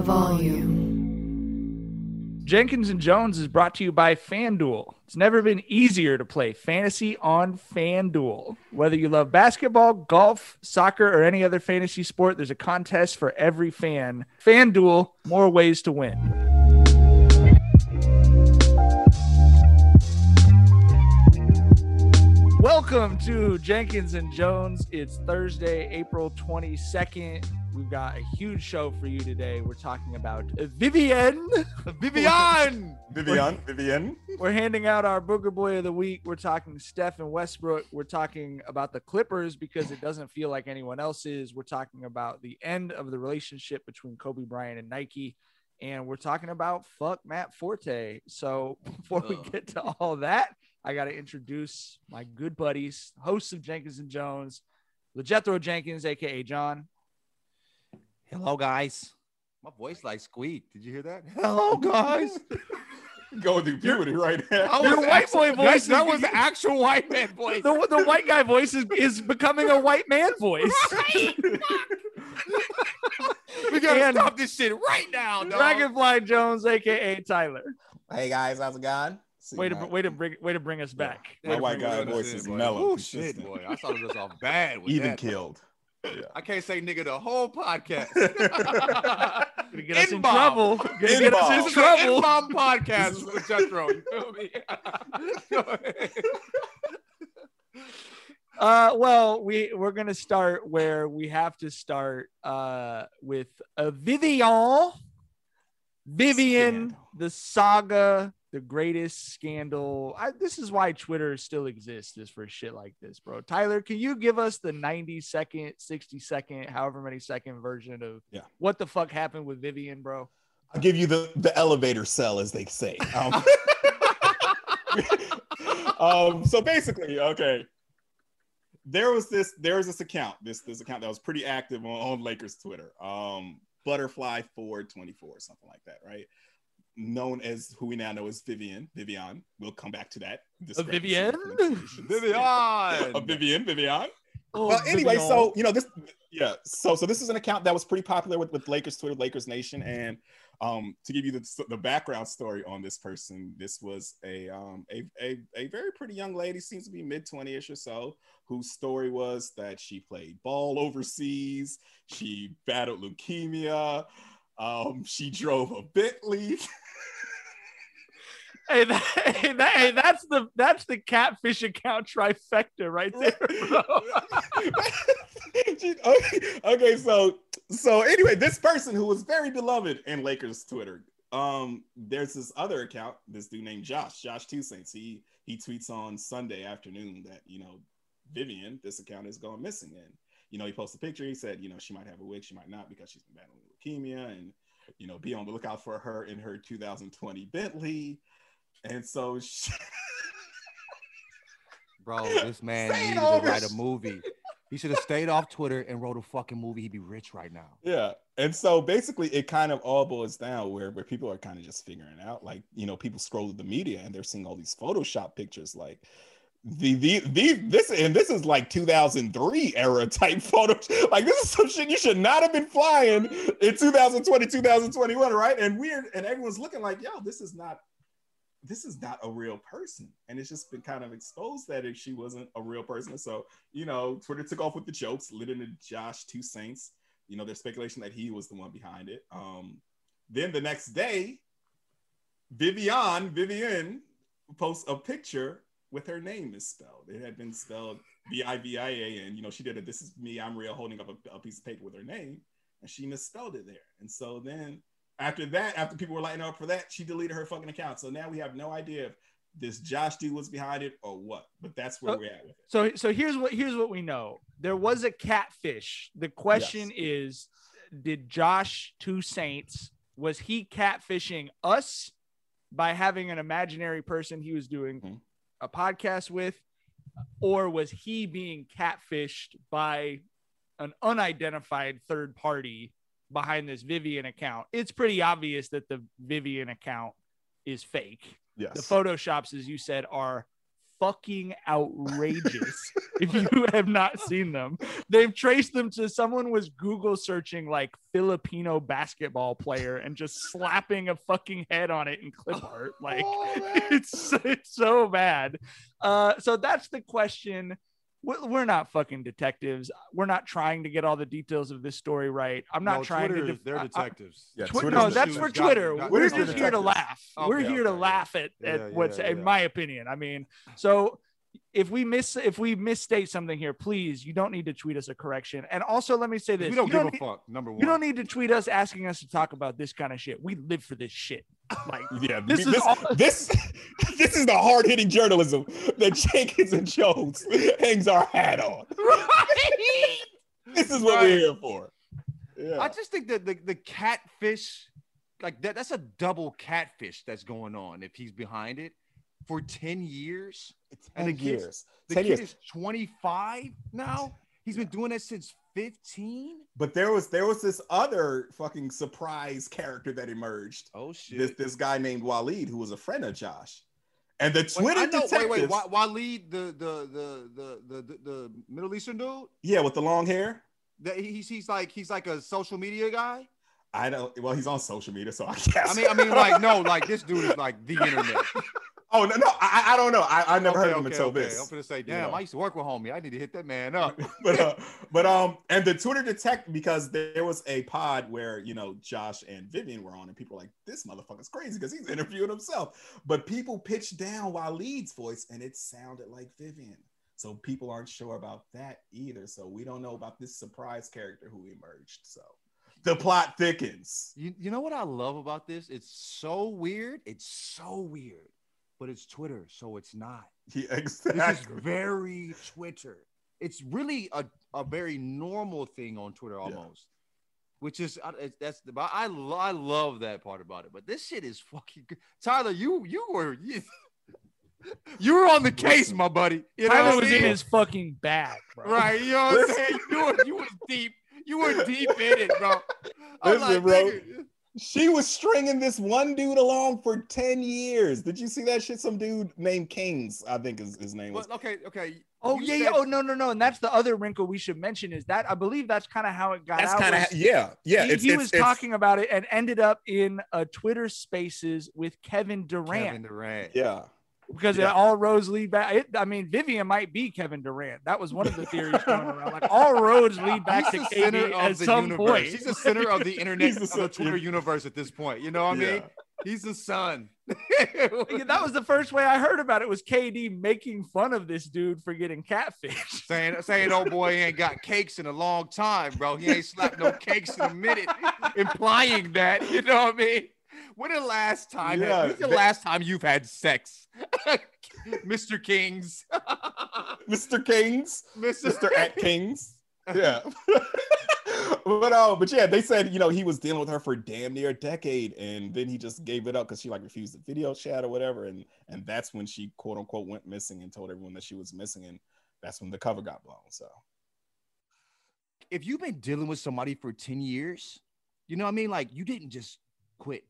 The volume. Jenkins and Jones is brought to you by FanDuel. It's never been easier to play fantasy on FanDuel. Whether you love basketball, golf, soccer, or any other fantasy sport, there's a contest for every fan. FanDuel, more ways to win. Welcome to Jenkins and Jones. It's Thursday, April 22nd. We've got a huge show for you today. We're talking about Vivian. Vivian! Vivian, Vivian. We're handing out our Booger Boy of the Week. We're talking Steph and Westbrook. We're talking about the Clippers because it doesn't feel like anyone else is. We're talking about the end of the relationship between Kobe Bryant and Nike. And we're talking about fuck Matt Forte. So before we get to all that, I got to introduce my good buddies, hosts of Jenkins and Jones, LeJethro Jenkins, aka John. Hello, guys. My voice like squeak. Did you hear that? Hello, guys. Going through puberty right now. Your white boy voice. That is- was the actual white man voice. the, the white guy voice is, is becoming a white man voice. we gotta And- stop this shit right now, dog. Dragonfly Jones, aka Tyler. Hey guys, how's it going? See Way to my- way to bring way to bring us back. My white guy voice is boy. mellow, Oh shit, boy! I started this off bad. With Even that. killed. I can't say nigga the whole podcast. Gonna get us in N-bomb. trouble. Gonna get N-bomb. us in trouble. an bomb podcast with Jethro. You feel me? Uh, well, we we're gonna start where we have to start uh with a Vivian, Vivian, Scandal. the saga, the greatest scandal. I, this is why Twitter still exists, is for shit like this, bro. Tyler, can you give us the ninety second, sixty second, however many second version of Yeah. what the fuck happened with Vivian, bro? I'll give you the, the elevator cell, as they say. Um, um, so basically, okay. There was this there was this account, this this account that was pretty active on, on Lakers Twitter. Um, Butterfly Ford 24 something like that, right? Known as who we now know as Vivian. Vivian. We'll come back to that. discrepancy in Vivian? Vivian. A Vivian, Vivian. Oh, well, anyway, Vivian. so you know this, yeah. So so this is an account that was pretty popular with, with Lakers Twitter, Lakers Nation, and um, to give you the, the background story on this person, this was a um a, a, a very pretty young lady, seems to be mid twenty ish or so, whose story was that she played ball overseas, she battled leukemia, um, she drove a Bentley. Hey, that, hey, that, hey, that's the that's the catfish account trifecta right there, bro. okay, okay, so so anyway, this person who was very beloved in Lakers Twitter, um, there's this other account, this dude named Josh, Josh Two Saints. He he tweets on Sunday afternoon that you know Vivian, this account is going missing, and you know he posted a picture. He said, you know, she might have a wig, she might not because she's been battling leukemia, and you know, be on the lookout for her in her 2020 Bentley. And so, she, Bro, this man needed to write a movie. He should have stayed off Twitter and wrote a fucking movie. He'd be rich right now. yeah, and so basically, it kind of all boils down where where people are kind of just figuring out, like you know, people scroll to the media and they're seeing all these Photoshop pictures, like the the the this and this is like 2003 era type photos. Like this is some shit you should not have been flying in 2020, 2021, right? And weird, and everyone's looking like, yo, this is not this is not a real person. And it's just been kind of exposed that if she wasn't a real person. So, you know, Twitter took off with the jokes, lit into Josh Two Saints. You know, there's speculation that he was the one behind it. Um, then the next day, Vivian, Vivian posts a picture with her name misspelled. It had been spelled V-I-V-I-A, and you know, she did it. This is me, I'm real, holding up a, a piece of paper with her name, and she misspelled it there. And so then after that, after people were lighting up for that, she deleted her fucking account. So now we have no idea if this Josh dude was behind it or what. But that's where Uh, we're at with it. So so here's what here's what we know. There was a catfish. The question is, did Josh Two Saints was he catfishing us by having an imaginary person he was doing Mhm. A podcast with, or was he being catfished by an unidentified third party behind this Vivian account? It's pretty obvious that the Vivian account is fake. Yes. The photoshops, as you said, are fucking outrageous. if you have not seen them, they've traced them to someone was Google searching like Filipino basketball player and just slapping a fucking head on it in clip art. Like it's it's so bad. Uh, so that's the question. We're we're not fucking detectives. We're not trying to get all the details of this story right. I'm not No, trying Twitter to. is- def- they're I- I- detectives. Yeah, Twi- no, that's for Twitter. got- We're just here to detectives. laugh. We're Okay, here to okay, yeah. laugh at, at yeah, what's yeah, in yeah. my opinion. I mean, so if we miss if we misstate something here, please, you don't need to tweet us a correction. And also, let me say this: We don't you give a need, fuck. Number one. You don't need to tweet us asking us to talk about this kind of shit. We live for this shit. Like Yeah, This this is this, all- this, this is the hard hitting journalism that Jenkins and Jones hangs our hat on. Right. This is what Right. we're here for. Yeah. I just think that the, the catfish, like that, that's a double catfish that's going on if he's behind it for 10 years. And the 10 kid's- years. The 10 kid years. is 25 now. He's been doing that since 15. But there was there was this other fucking surprise character that emerged. Oh shit. This this guy named Waleed who was a friend of Josh. And the Twitter I know, wait, wait, detectives- Waleed, the the the the the the, the Middle Eastern dude. yeah, with the long hair. That he's he's like he's like a social media guy. I don't. Well, he's on social media, so I guess. I mean, I mean, like no, like this dude is like the internet. Oh no, no, I, I don't know. I, I never heard of him okay, until okay. this. I'm gonna say, you damn, know. I used to work with homie. I need to hit that man up. but uh, but um, and the Twitter detect because there was a pod where you know Josh and Vivian were on, and people were like, "This motherfucker's crazy" because he's interviewing himself. But people pitched down Waleed's voice, and it sounded like Vivian. So people aren't sure about that either. So we don't know about this surprise character who emerged. So the plot thickens. You, you know what I love about this? It's so weird. It's so weird, but it's Twitter, so it's not. Yeah, This is very Twitter. It's really a, a very normal thing on Twitter almost, which is uh, that's the I lo- I love that part about it. But this shit is fucking good. Tyler. You you were you, you were on the case, my buddy. You know Tyler was in his fucking bag, bro. right. You know what I'm saying? You were you was deep. You were deep in it, bro. I'm Listen, like, bro. nigga, She was stringing this one dude along for 10 years. Did you see that shit? Some dude named Kings, I think his, his name was. But okay, okay. Oh you yeah, said- yeah. Oh no, no, no. And that's the other wrinkle we should mention is that I believe that's kind of how it got That's out. kind of, yeah, yeah. he, it's, he it's- was it's- talking about it and ended up in a Twitter Spaces with Kevin Durant Kevin Durant. Yeah. Because yeah. all roads lead back. It, I mean, Vivian might be Kevin Durant. That was one of the theories going around. Like all roads lead back He's to KD at some universe. point. He's the center of the internet the of the Twitter universe at this point. You know what I mean? He's the sun. That was the first way I heard about it was KD making fun of this dude for getting catfish. saying saying old boy ain't got cakes in a long time, bro. He ain't slapped no cakes in a minute, implying that. You know what I mean? When the last time? Yeah, when's the they- last time you've had sex, Mr. Kings? Mr. Kings, Mr. Mr. at Kings. Yeah. but oh, but yeah, they said, you know, he was dealing with her for damn near a decade and then he just gave it up because she like refused the video chat or whatever. And and that's when she quote unquote went missing and told everyone that she was missing. And that's when the cover got blown. So if you've been dealing with somebody for 10 years, you know what I mean? Like you didn't just quit.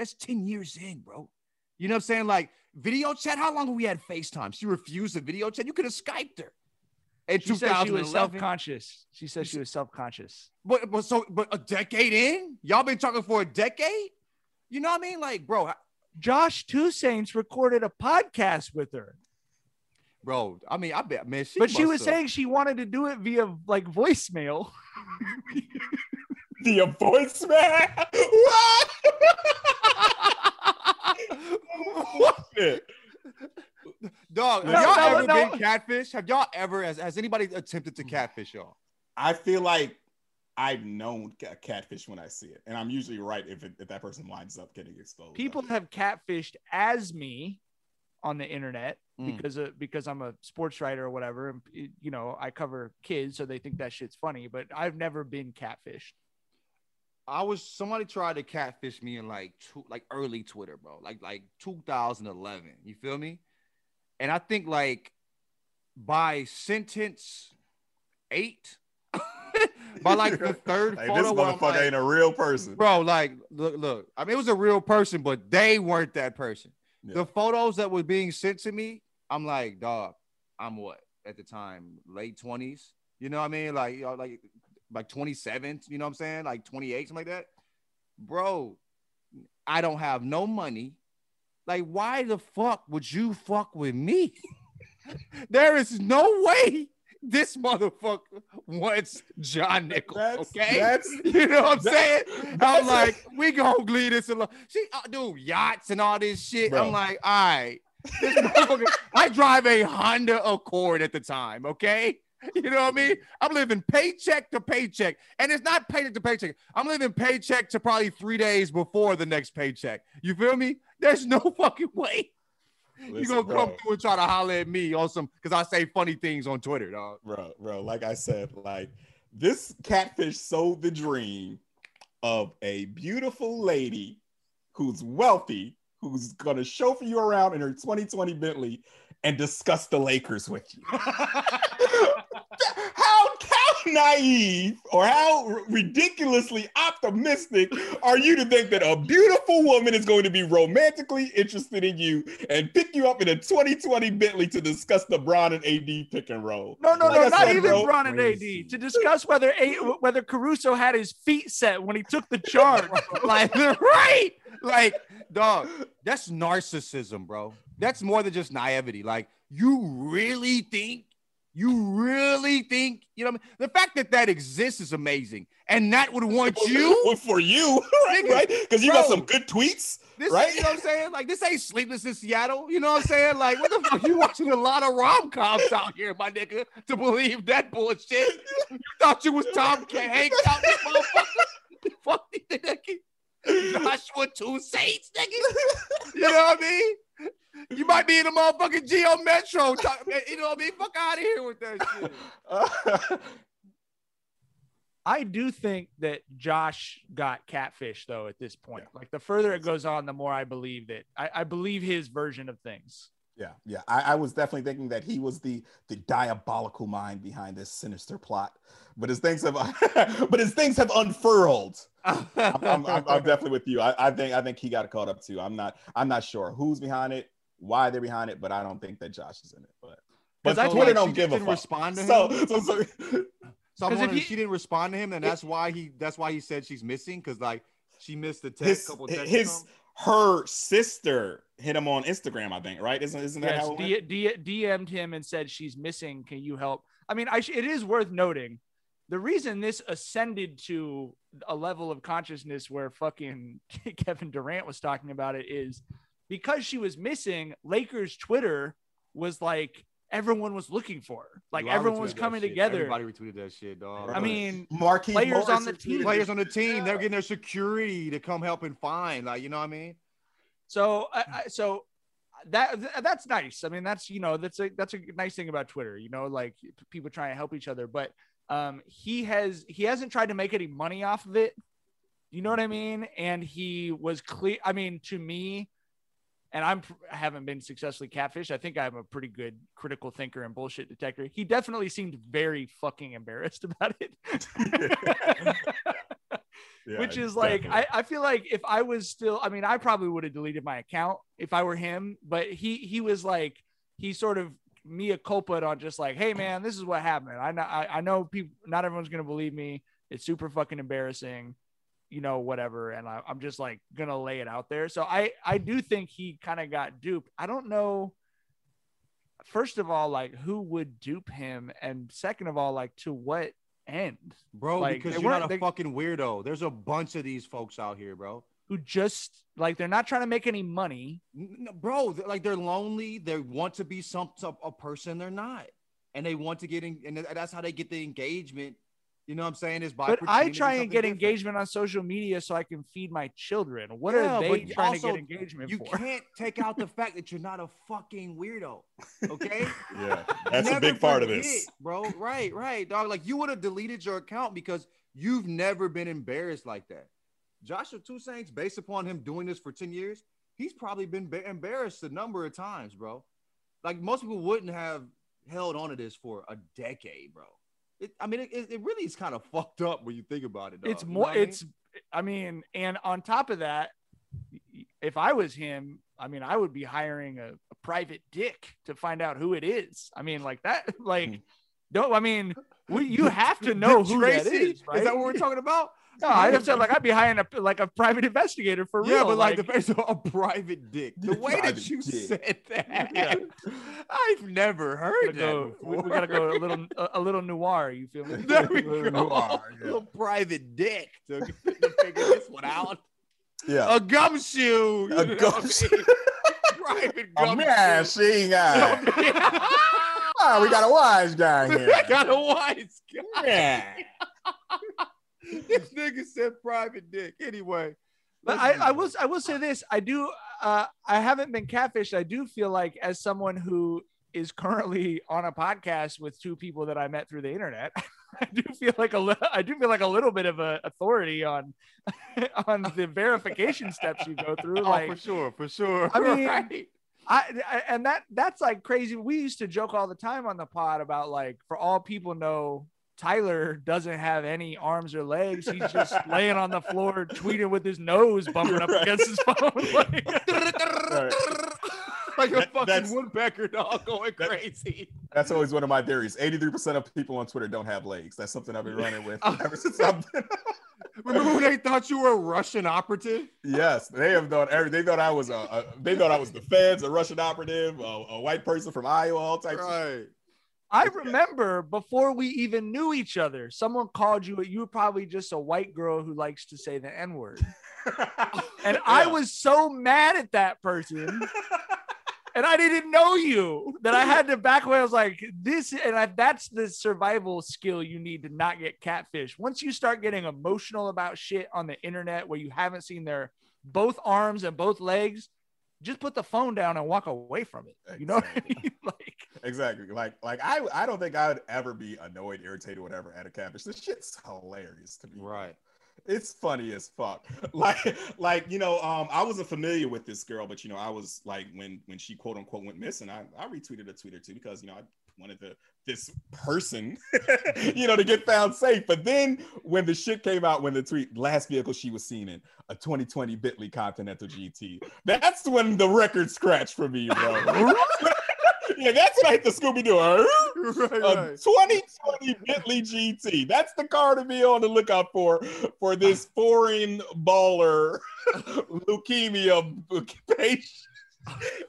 That's 10 years in, bro. You know what I'm saying? Like video chat. How long have we had FaceTime? She refused the video chat. You could have Skyped her. In She said she was self-conscious. She said she was self-conscious. But, but so but a decade in, y'all been talking for a decade. You know what I mean? Like, bro, Josh Two Saints recorded a podcast with her, bro. I mean, I bet, man. She but she was have- saying she wanted to do it via like voicemail. the voice man. What? Shit. dog. No, Have y'all no, ever no. been catfish? Have y'all ever? Has, has anybody attempted to catfish y'all? I feel like I've known ca- catfish when I see it, and I'm usually right if, it, if that person winds up getting exposed. People have catfished as me on the internet Mm. because of, because I'm a sports writer or whatever, and you know I cover kids, so they think that shit's funny. But I've never been catfished. I was somebody tried to catfish me in like two, like early Twitter, bro, like like 2011. You feel me? And I think like by sentence eight, by like the third Like, this photo, I'm motherfucker like, ain't a real person. bro. Like, look, look. I mean, it was a real person, but they weren't that person. Yeah. The photos that were being sent to me, I'm like, dog. I'm what at the time, late twenties. You know what I mean? Like, you know, like, like 27. You know what I'm saying? Like 28, something like that. Bro, I don't have no money. Like, why the fuck would you fuck with me? there is no way this motherfucker wants John Nichols. That's- okay, that's- you know what I'm saying? I'm like, we gonna leave this alone. See, uh, dude, yachts and all this shit. Bro. I'm like, all right. This I drive a Honda Accord at the time. Okay. You know what I mean? I'm living paycheck to paycheck. And it's not paycheck to paycheck. I'm living paycheck to probably three days before the next paycheck. You feel me? There's no fucking way. you Listen, gonna come bro. through and try to holler at me on some because I say funny things on Twitter, dog. bro, bro. Like I said, like this catfish sold the dream of a beautiful lady who's wealthy, who's gonna chauffeur you around in her 2020 Bentley and discuss the Lakers with you. how, how naive or how ridiculously optimistic are you to think that a beautiful woman is going to be romantically interested in you and pick you up in a 2020 Bentley to discuss the Bron and AD pick and roll? No, no, Like no, I not said, even bro, Bron and Crazy. AD to discuss whether a, whether Caruso had his feet set when he took the charge. like right like dog that's narcissism bro that's more than just naivety like you really think you really think you know I mean? the fact that that exists is amazing and that would want you for you, right? Nigga, right? Because you got some good tweets, this right? you know what i'm saying like this ain't sleepless in seattle you know what i'm saying like what the fuck you watching a lot of rom-coms out here my nigga to believe that bullshit you thought you was tom hanks out this motherfucker fuck you think that Joshua Two Saints, nigga. You know what I mean? You might be in the motherfucking Geo Metro. talk- You know what I mean? Fuck out of here with that shit. I do think that Josh got catfish though at this point. Like the further it goes on, the more I believe that I, I believe his version of things. Yeah, yeah. I, I was definitely thinking that he was the the diabolical mind behind this sinister plot, but his things have, but his things have unfurled. I'm, I'm, I'm, I'm definitely with you. I, I think I think he got caught up too. I'm not I'm not sure who's behind it, why they're behind it, but I don't think that Josh is in it. But but I Twitter like don't she give a didn't fuck. respond to so, him. so, so So I'm 'Cause if wondering you- if she didn't respond to him, then that's why he that's why he said she's missing because like she missed the text, his couple texts. his her sister hit him on Instagram. I think right? Isn't isn't that Yes, how it? D- D- DM'd him and said she's missing. Can you help? I mean, I sh- it is worth noting the reason this ascended to a level of consciousness where fucking Kevin Durant was talking about it is because she was missing, Lakers Twitter was like everyone was looking for her. Like Dude, everyone was coming together. Everybody retweeted that shit, dog. I mean, Markieff players Morris on the team. players on the team, they're getting their security to come help and find. Like, you know what I mean? So, I, I, so that that's nice. I mean, that's you know that's a that's a nice thing about Twitter. You know, like people trying to help each other. But um, he has he hasn't tried to make any money off of it. You know what I mean? And he was clear. I mean, to me, and I'm I haven't been successfully catfished. I think I'm a pretty good critical thinker and bullshit detector. He definitely seemed very fucking embarrassed about it. Yeah, Which is like. I, I feel like if I was still I mean I probably would have deleted my account if I were him, but he he was like he sort of mea culpa on just like, hey man, this is what happened. I know I, I know people not everyone's gonna believe me. It's super fucking embarrassing, you know, whatever. And I, I'm just like gonna lay it out there. So I I do think he kind of got duped. I don't know. First of all, like who would dupe him, and second of all, like to what end? Bro, Like, because you're not a they- fucking weirdo. There's a bunch of these folks out here, bro. Who just like they're not trying to make any money. N- n- bro, they're, like they're lonely. They want to be some, some a person they're not, and they want to get in, and that's how they get the engagement. You know what I'm saying? Is by But I pretending to be try and get different. engagement on social media so I can feed my children. What Yeah, are they trying also, to get engagement You for? can't take out the fact that you're not a fucking weirdo. Okay, yeah, that's a big part of this. bro. Right, right, dog. Like you would have deleted your account because you've never been embarrassed like that. Joshua Two Saints, based upon him doing this for 10 years, he's probably been ba- embarrassed a number of times, bro. Like most people wouldn't have held on to this for a decade, bro. It, I mean, it, it really is kind of fucked up when you think about it. Dog. it's You know more I mean? it's i mean and on top of that if i was him i mean i would be hiring a, a private dick to find out who it is i mean like that like don't i mean we, you have to know who that Tracy? is right Is that what we're talking about? No i just said like i'd be hiring a like a private investigator for yeah, real Yeah, but like, the face of a private dick. The way that you dick. said that, I've never heard we that gotta go, we, before. we gotta go a little a, a little noir you feel me There we Little go. noir, yeah. little private dick to, to figure this one out. Yeah. A gumshoe. you A know gumshoe. what I mean? private Oh gumshoe. man, she got. Oh, we got a wise guy here. I got a wise guy. Yeah. This nigga said private dick. Anyway. But I, I will I will say this. I do uh I haven't been catfished. I do feel like as someone who is currently on a podcast with two people that I met through the internet, I do feel like a li- I do feel like a little bit of a authority on on the verification steps you go through. Oh, Like for sure, for sure. I mean, Right. I, I and that that's like crazy. We used to joke all the time on the pod about like for all people know Tyler doesn't have any arms or legs. He's just laying on the floor tweeting with his nose bumping up against his phone. Like, like a That- fucking that's- woodpecker dog going crazy. That's always one of my theories. 83% of people on Twitter don't have legs. That's something I've been running with ever since I've been. Remember when they thought you were a Russian operative? yes, they have thought every. They thought I was a, a. They thought I was the feds, a Russian operative, a, a white person from Iowa, all types. Of, Right. I remember before we even knew each other, someone called you. You were probably just a white girl who likes to say the N word. And I was so mad at that person. and I didn't know you that I had to back away. I was like, this, and I, that's the survival skill you need to not get catfish. Once you start getting emotional about shit on the internet where you haven't seen their both arms and both legs, just put the phone down and walk away from it. You know what I mean? Like, Exactly. Like, like I, I don't think I would ever be annoyed, irritated, whatever at a catfish. This shit's hilarious to me. Right. It's funny as fuck. Like, like you know, um, I wasn't familiar with this girl, but you know, I was like when when she quote unquote went missing, I, I retweeted a tweet or two because you know I wanted the this person, you know, to get found safe. But then when the shit came out, when the tweet last vehicle she was seen in a 2020 Bentley Continental GT, that's when the record scratched for me, bro. yeah, that's hit the Scooby Doo. Right, A right. 2020 Bentley GT. That's the car to be on the lookout for for this foreign baller leukemia patient.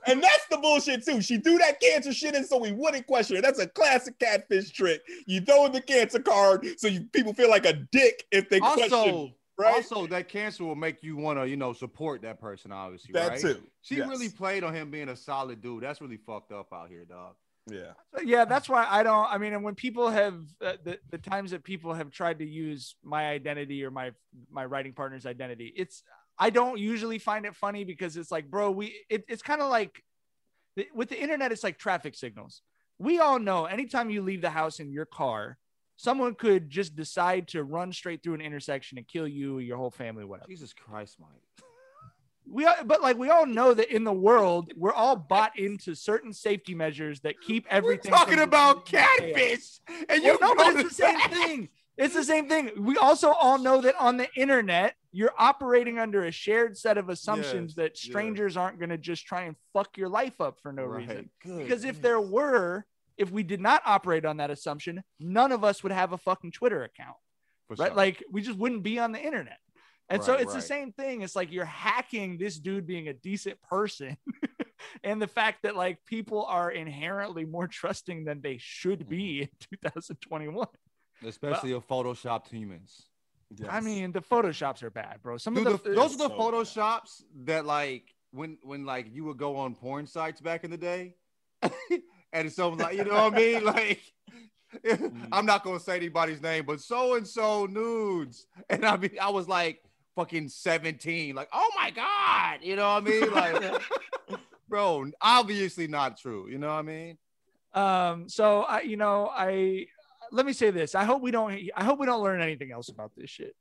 And that's the bullshit too. She threw that cancer shit in so we wouldn't question her. That's a classic catfish trick. You throw in the cancer card so you people feel like a dick if they question. Also, Right? Also, that cancer will make you want to, you know, support that person. Obviously, That right? too, She yes. really played on him being a solid dude. That's really fucked up out here, dog. Yeah. yeah that's why i don't i mean and when people have uh, the, the times that people have tried to use my identity or my my writing partner's identity it's i don't usually find it funny because it's like bro we it, it's kind of like with the internet it's like traffic signals we all know anytime you leave the house in your car someone could just decide to run straight through an intersection and kill you or your whole family whatever Jesus Christ, Mike. we are, but like we all know that in the world we're all bought into certain safety measures that keep everything We're talking about catfish, and well, you no, but it's the same thing. It's the same thing. We also all know that on the internet, you're operating under a shared set of assumptions Yes, that yes. strangers aren't going to just try and fuck your life up for no Right. reason. Good Because if there were, if we did not operate on that assumption, none of us would have a fucking Twitter account, For right? sure. Like we just wouldn't be on the internet. And so Right, it's the same thing. It's like you're hacking this dude being a decent person. and the fact that like people are inherently more trusting than they should be mm-hmm. in 2021. especially of photoshopped humans. I mean, the photoshops are bad, bro. Some Dude, of the, the- those are uh, the so photoshops that like when when like you would go on porn sites back in the day, and someone like you know what I mean, like. I'm not gonna say anybody's name, but so and so nudes, and I mean, I was like fucking 17, like, oh my god, you know what I mean? Like, bro, obviously not true, you know what I mean? um so i you know i let me say this i hope we don't i hope we don't learn anything else about this shit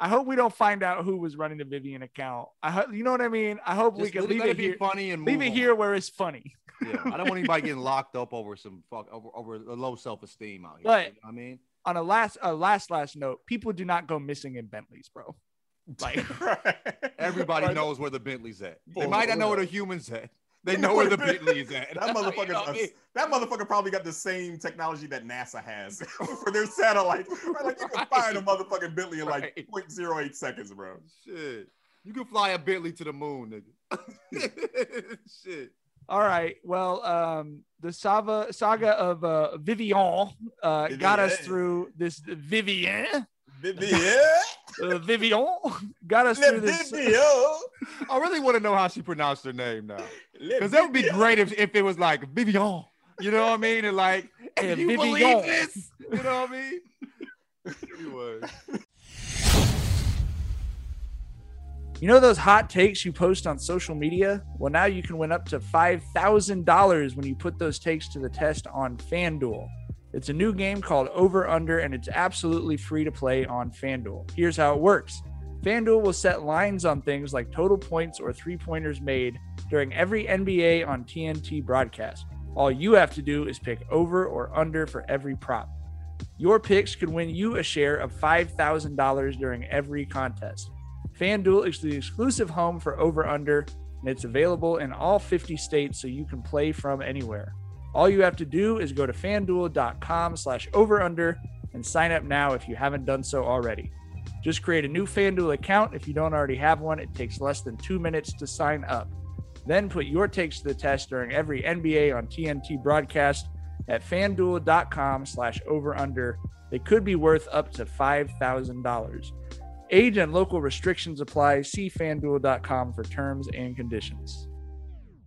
i hope we don't find out who was running the vivian account i hope you know what i mean i hope we can leave it here funny and leave it on. here where it's funny Yeah, I don't want anybody getting locked up over some fuck over, over low self esteem out here. But- you know what I mean, on a last a last last note people do not go missing in bentleys bro like everybody knows where the Bentley's at. They oh, might not know oh, where the humans at. They know where the Bentley is at. That motherfucker, You know what I mean? that motherfucker probably got the same technology that NASA has for their satellite. Right, Like you can find a motherfucking Bentley in like Right. 0.08 seconds, bro. Shit, you can fly a Bentley to the moon, nigga. Shit. all right well um the saga saga of uh vivian uh got us through this vivian Vivian, uh, vivian got us through this Vivian, I really want to know how she pronounced her name now, because that would be great if, if it was like Vivian. You know what I mean? And like, and you Vivian. believe this? You know what I mean? anyway. You know those hot takes you post on social media? Well, now you can win up to $5,000 when you put those takes to the test on FanDuel. It's a new game called Over Under, and it's absolutely free to play on FanDuel. Here's how it works FanDuel will set lines on things like total points or three pointers made during every NBA on TNT broadcast. All you have to do is pick over or under for every prop. Your picks could win you a share of $5,000 during every contest. FanDuel is the exclusive home for Over Under, and it's available in all 50 states so you can play from anywhere. All you have to do is go to fanduel.com slash over under and sign up now if you haven't done so already. Just create a new FanDuel account if you don't already have one. It takes less than two minutes to sign up. Then put your takes to the test during every NBA on TNT broadcast at fanduel.com slash over under. They could be worth up to $5,000. Age and local restrictions apply. See fanduel.com for terms and conditions.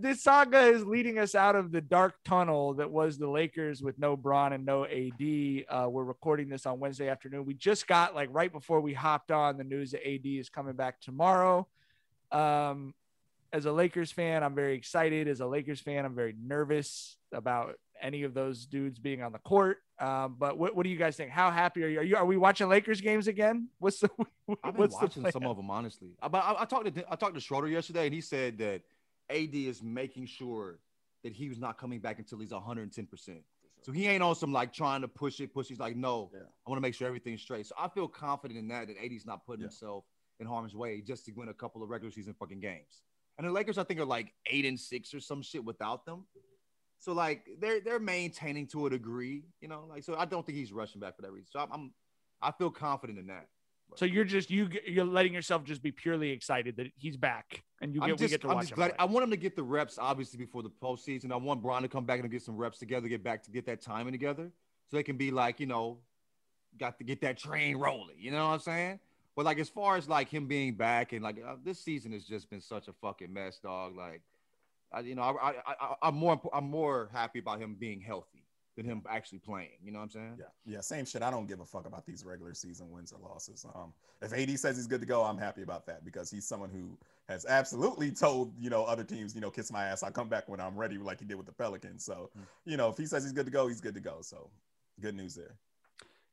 this saga is leading us out of the dark tunnel that was the Lakers with no Bron and no AD. Uh, we're recording this on Wednesday afternoon. We just got like right before we hopped on the news that AD is coming back tomorrow. Um, as a Lakers fan, I'm very excited. As a Lakers fan, I'm very nervous about any of those dudes being on the court. Um, but what, what do you guys think? How happy are you? Are you? Are we watching Lakers games again? What's the? I've been watching some of them honestly. I, I, I talked to I talked to Schroeder yesterday, and he said that AD is making sure that he was not coming back until he's 110%. So he ain't on some like trying to push it, push. He's like, no, yeah. I want to make sure everything's straight. So I feel confident in that, that AD's not putting yeah. himself in harm's way just to win a couple of regular season fucking games. And the Lakers, I think, are like eight and six or some shit without them. So like they're they're maintaining to a degree, you know. Like so, I don't think he's rushing back for that reason. So I'm, I'm I feel confident in that. So you're just you you're letting yourself just be purely excited that he's back and you get just, we get to I'm watch just him. Glad, I want him to get the reps obviously before the postseason. I want Bron to come back and get some reps together, get back to get that timing together, so they can be like you know, got to get that train rolling. You know what I'm saying? But like as far as like him being back and like uh, this season has just been such a fucking mess, dog. Like, I, you know, I, I, I I'm more I'm more happy about him being healthy than him actually playing. You know what I'm saying? Yeah, yeah, same shit. I don't give a fuck about these regular season wins or losses. Um, if AD says he's good to go, I'm happy about that because he's someone who has absolutely told you know other teams, you know, kiss my ass. I'll come back when I'm ready, like he did with the Pelicans. So, mm. you know, if he says he's good to go, he's good to go. So, good news there.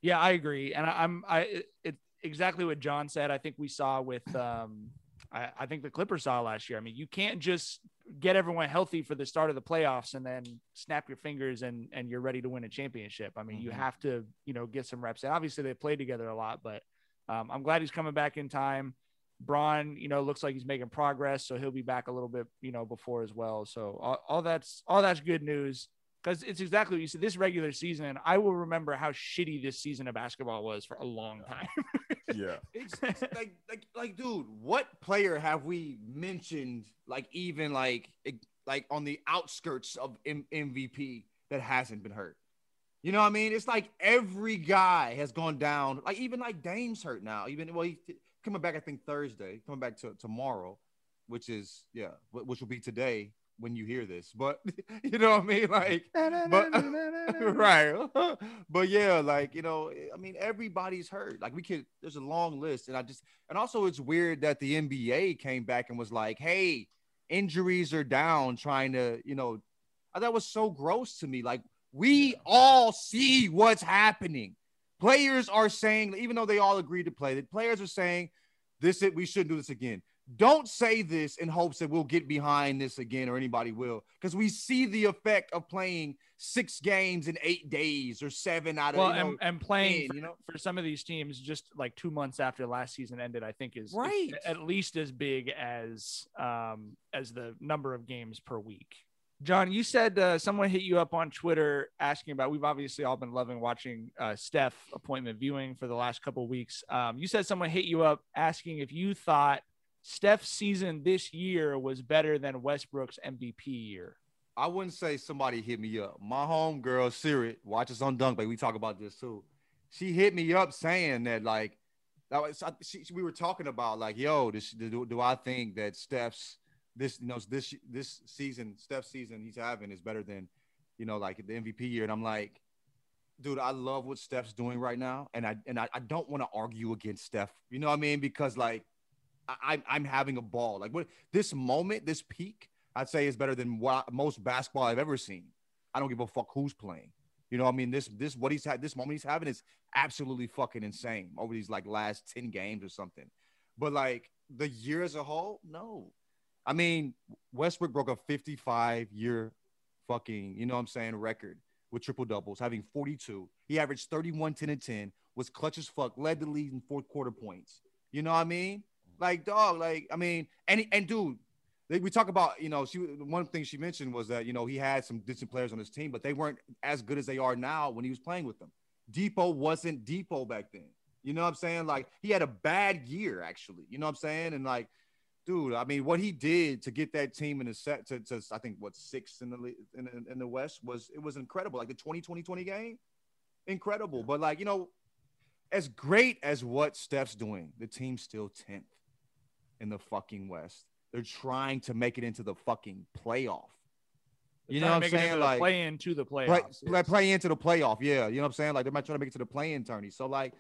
Yeah, I agree, and I, am I it exactly what John said. I think we saw with um, I, I think the Clippers saw last year. I mean, you can't just get everyone healthy for the start of the playoffs and then snap your fingers and and you're ready to win a championship. I mean, you Mhm. have to you know get some reps. And obviously, they played together a lot, but um, I'm glad he's coming back in time. Bron, you know, looks like he's making progress, so he'll be back a little bit, you know, before as well. So all, all that's all that's good news because it's exactly what you said. This regular season, I will remember how shitty this season of basketball was for a long time. yeah. It's, like, like, like, dude, what player have we mentioned, like, even like, like on the outskirts of M- MVP that hasn't been hurt? You know what I mean? It's like every guy has gone down. Like even like Dame's hurt now. Even well, he's coming back. I think Thursday. Coming back to tomorrow, which is yeah, which will be today when you hear this. But you know what I mean? Like, but right. but yeah, like you know, I mean, everybody's hurt. Like we could. There's a long list, and I just and also it's weird that the NBA came back and was like, hey, injuries are down. Trying to you know, uh, that was so gross to me. Like we all see what's happening. Players are saying, even though they all agreed to play, the players are saying this is, we shouldn't do this again. Don't say this in hopes that we'll get behind this again or anybody will, because we see the effect of playing six games in eight days or seven out of well, you know, and, and playing 10, for, you know. for some of these teams just like two months after last season ended, I think is is Right. at least as big as um as the number of games per week. John, you said uh, someone hit you up on Twitter asking about. We've obviously all been loving watching uh, Steph appointment viewing for the last couple of weeks. Um, you said someone hit you up asking if you thought Steph's season this year was better than Westbrook's MVP year. I wouldn't say somebody hit me up. My home girl, Siri, watch us on Dunk Bay. We talk about this too. She hit me up saying that like that was she, we were talking about like, yo, this, do, do I think that Steph's this you know this this season Steph's season he's having is better than you know like the MVP year? And I'm like, dude, I love what Steph's doing right now, and I and I, I don't want to argue against Steph. You know what I mean? Because like I, I'm having a ball. Like what this moment, this peak, I'd say is better than what most basketball I've ever seen. I don't give a fuck who's playing. You know, I mean, this this what he's had this moment he's having is absolutely fucking insane over these like last 10 games or something. But like the year as a whole, no. I mean, Westbrook broke a 55 year fucking, you know what I'm saying, record with triple doubles, having 42. He averaged 31, 10, and 10, was clutch as fuck, led the league in fourth quarter points. You know what I mean? Like, dog, like, I mean, and and dude, they, we talk about, you know, she one thing she mentioned was that, you know, he had some decent players on his team, but they weren't as good as they are now when he was playing with them. Depot wasn't Dipo back then. You know what I'm saying? Like he had a bad year, actually. You know what I'm saying? And like, dude, I mean, what he did to get that team in the set to, to I think what sixth in the in, in, the West was it was incredible. Like the 2020 game, incredible. But like, you know, as great as what Steph's doing, the team's still 10th in the fucking West. They're trying to make it into the fucking playoff. You know what I'm saying? Like play into the play, playoffs. play, play into the playoff. Yeah, you know what I'm saying? Like they might try to make it to the play-in tourney. So like,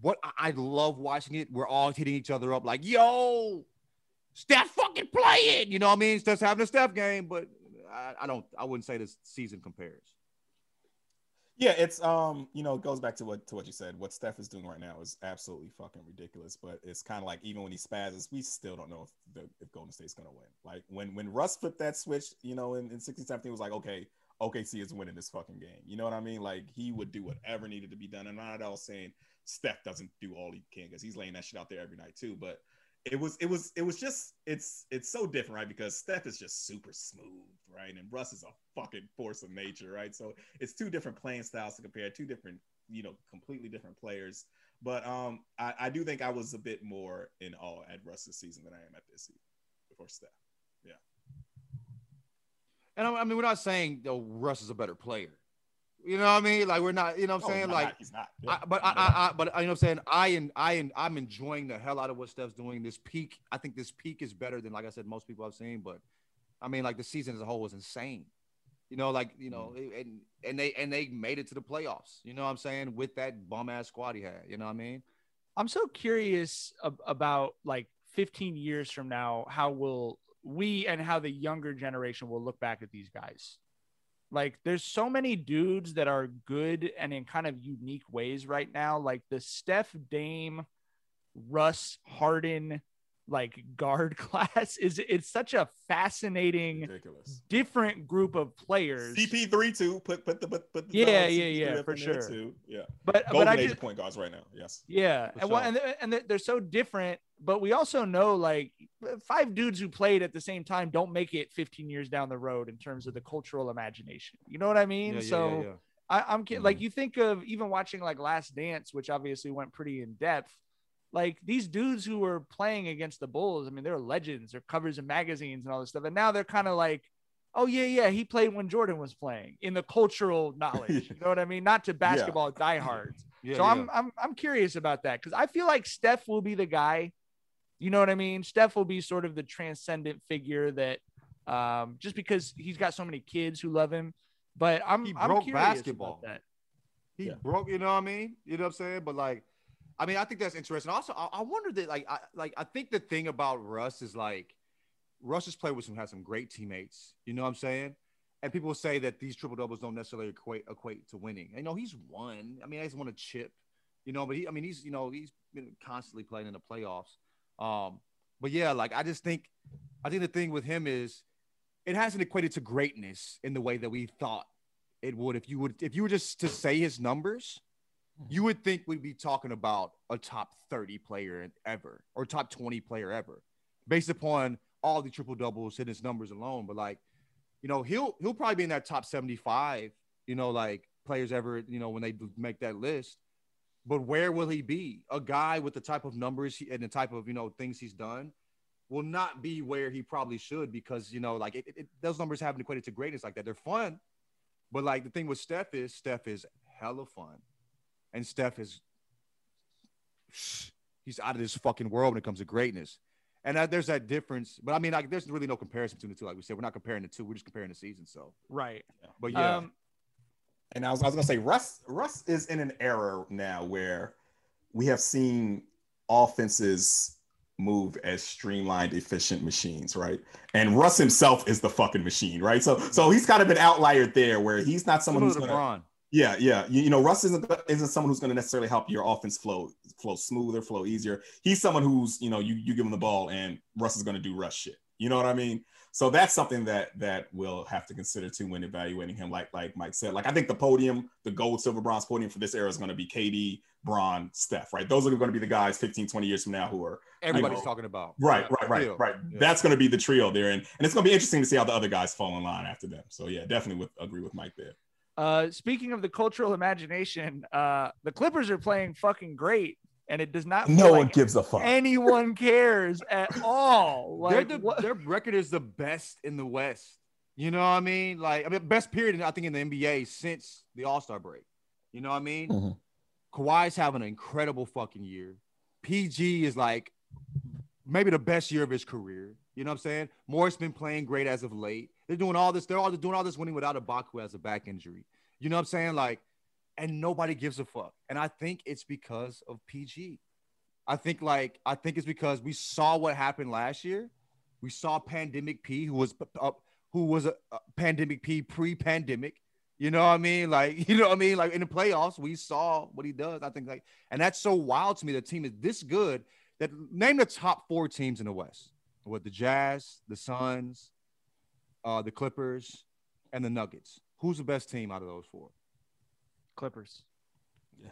what I, I love watching it. We're all hitting each other up like, "Yo, Steph fucking playing." You know what I mean? Steph's having a Steph game, but I, I don't. I wouldn't say this season compares. Yeah, it's um, you know, it goes back to what to what you said. What Steph is doing right now is absolutely fucking ridiculous. But it's kind of like even when he spazzes, we still don't know if the, if Golden State's gonna win. Like when when Russ flipped that switch, you know, in, in 16, 17, it was like, okay, OKC is winning this fucking game. You know what I mean? Like he would do whatever needed to be done. And I'm not at all saying Steph doesn't do all he can because he's laying that shit out there every night too. But it was it was it was just it's it's so different, right? Because Steph is just super smooth, right? And Russ is a fucking force of nature, right? So it's two different playing styles to compare, two different, you know, completely different players. But um, I, I do think I was a bit more in awe at Russ's season than I am at this season before Steph. Yeah. And I, I mean, we're not saying though Russ is a better player. You know what I mean? Like we're not. You know what I'm Oh, saying? no, like not- he's not. I, but I, I, I, but you know what I'm saying? I and I and I'm enjoying the hell out of what Steph's doing. This peak, I think this peak is better than like I said, most people I've seen. But I mean, like the season as a whole was insane. You know, like you know, mm. and and they and they made it to the playoffs. You know what I'm saying? With that bum ass squad he had. You know what I mean? I'm so curious ab- about like 15 years from now, how will we and how the younger generation will look back at these guys? Like there's so many dudes that are good and in kind of unique ways right now. Like the Steph Dame, Russ Harden, like guard class is it's such a fascinating Ridiculous. different group of players. CP3 too. Put put the put, put the Yeah, yeah, yeah, for sure. Too. Yeah. But- but I age just- point guards right now. Yes. Yeah, For and, well, and, and they're- they're so different. But we also know like five dudes who played at the same time don't make it 15 years down the road in terms of the cultural imagination. You know what I mean? Yeah, so yeah, yeah. I, I'm ki- like mm-hmm. you think of even watching like Last Dance, which obviously went pretty in depth. Like these dudes who were playing against the Bulls, I mean, they're legends. They're covers in magazines and all this stuff. And now they're kind of like, oh yeah, yeah, he played when Jordan was playing in the cultural knowledge. you know what I mean? Not to basketball diehards. So I'm. I'm I'm curious about that because I feel like Steph will be the guy. You know what I mean? Steph will be sort of the transcendent figure that, um, just because he's got so many kids who love him. But I'm He I'm broke curious basketball. about that. He broke, you know what I mean? You know what I'm saying? But like, I mean, I think that's interesting. Also, I, I wonder that like, I like, I think the thing about Russ is like, Russ has played with some has some great teammates. You know what I'm saying? And people say that these triple doubles don't necessarily equate equate to winning. You know, he's won. I mean, he's won a chip. You know, but he, I mean, he's you know he's been constantly playing in the playoffs. Um, but yeah, like I just think, I think the thing with him is, it hasn't equated to greatness in the way that we thought it would. If you would, if you were just to say his numbers, you would think we'd be talking about a top 30 player ever or top 20 player ever based upon all the triple doubles and his numbers alone but like you know he'll he'll probably be in that top 75 you know like players ever you know when they make that list but where will he be a guy with the type of numbers he, and the type of you know things he's done will not be where he probably should because you know like it, it, those numbers haven't equated to greatness like that they're fun but like the thing with Steph is Steph is hella fun and Steph is he's out of this fucking world when it comes to greatness. And that, there's that difference, but I mean, like, there's really no comparison between the two. Like we said, we're not comparing the two; we're just comparing the season. So, Right. but yeah, Um, And I was, I was gonna say Russ Russ is in an era now where we have seen offenses move as streamlined, efficient machines, right? And Russ himself is the fucking machine, right? So so he's kind of an outlier there where he's not someone who's to gonna LeBron. yeah, yeah. You, you know, Russ isn't isn't someone who's going to necessarily help your offense flow flow smoother, flow easier. He's someone who's you know you you give him the ball and Russ is going to do Russ shit. You know what I mean? So that's something that that we'll have to consider too when evaluating him. Like like Mike said, like I think the podium, the gold, silver, bronze podium for this era is going to be KD, Bron, Steph. Right? Those are going to be the guys 15, 20 years from now who are everybody's know, talking about Right, Yeah, right, right, trio. right. Yeah. That's going to be the trio there, and and it's going to be interesting to see how the other guys fall in line after them. So yeah, definitely with agree with Mike there. Uh, speaking of the cultural imagination, uh, the Clippers are playing fucking great, and it does not. No one like gives a fuck. Anyone cares at all? Like, the- their record is the best in the West. You know what I mean? Like, I mean, best period, I think, in the NBA since the All Star break. You know what I mean? Mhm. Kawhi's having an incredible fucking year. PG is like maybe the best year of his career. You know what I'm saying? Morris been playing great as of late. They're doing all this. They're all doing all this winning without Ibaka as a back injury. You know what I'm saying? Like, and nobody gives a fuck. And I think it's because of PG. I think like I think it's because we saw what happened last year. We saw Pandemic P, who was up, who was a, a Pandemic P pre-pandemic. You know what I mean? Like you know what I mean? Like in the playoffs, we saw what he does. I think like, and that's so wild to me. The team is this good that name the top four teams in the West. What the Jazz, the Suns, uh, the Clippers, and the Nuggets. Who's the best team out of those four? Clippers. Yeah.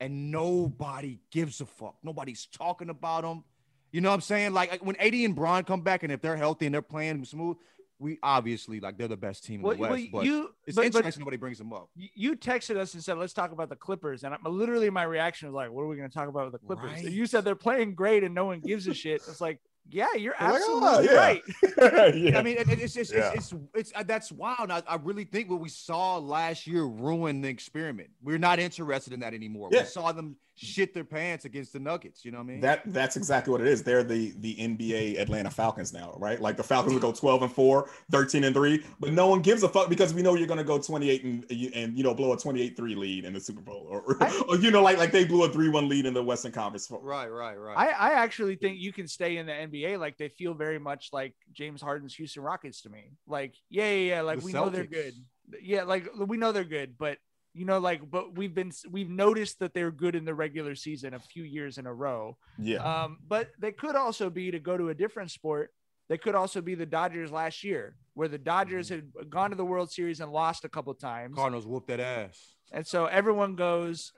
And nobody gives a fuck. Nobody's talking about them. You know what I'm saying? Like when AD and Bron come back, and if they're healthy and they're playing smooth, we obviously like they're the best team in Well, the West. well, but you- it's but- but- interesting nobody brings them up. you- texted us and said, "Let's talk about the Clippers," and I'm, literally my reaction was like, "What are we going to talk about with the Clippers?" Right. you said they're playing great and no one gives a shit. It's like, yeah, you're They're like, absolutely "Oh, yeah." right. yeah. I mean, it- it's it's, Yeah. it's, it's it's uh, that's wild. I, I really think what we saw last year ruined the experiment. We're not interested in that anymore. We saw them shit their pants against the Nuggets. You know what I mean? That that's exactly what it is. They're the the NBA Atlanta Falcons now, right? Like the Falcons will go 12 and 4, 13 and 3, but no one gives a fuck because we know you're going to go 28 and and you know blow a 28-3 lead in the Super Bowl or, or you know like like they blew a 3-1 lead in the Western Conference. right, right, right. I, I actually think you can stay in the NBA. Like they feel very much like James Harden's Houston Rockets to me. Like, yeah, yeah, yeah. Like The we know they're good. yeah, like we know they're good, but you know, like, but we've been we've noticed that they're good in the regular season a few years in a row. Yeah. Um, but they could also be to go to a different sport. They could also be the Dodgers last year, where the Dodgers had gone to the World Series and lost a couple times. Cardinals whooped that ass. And so everyone goes,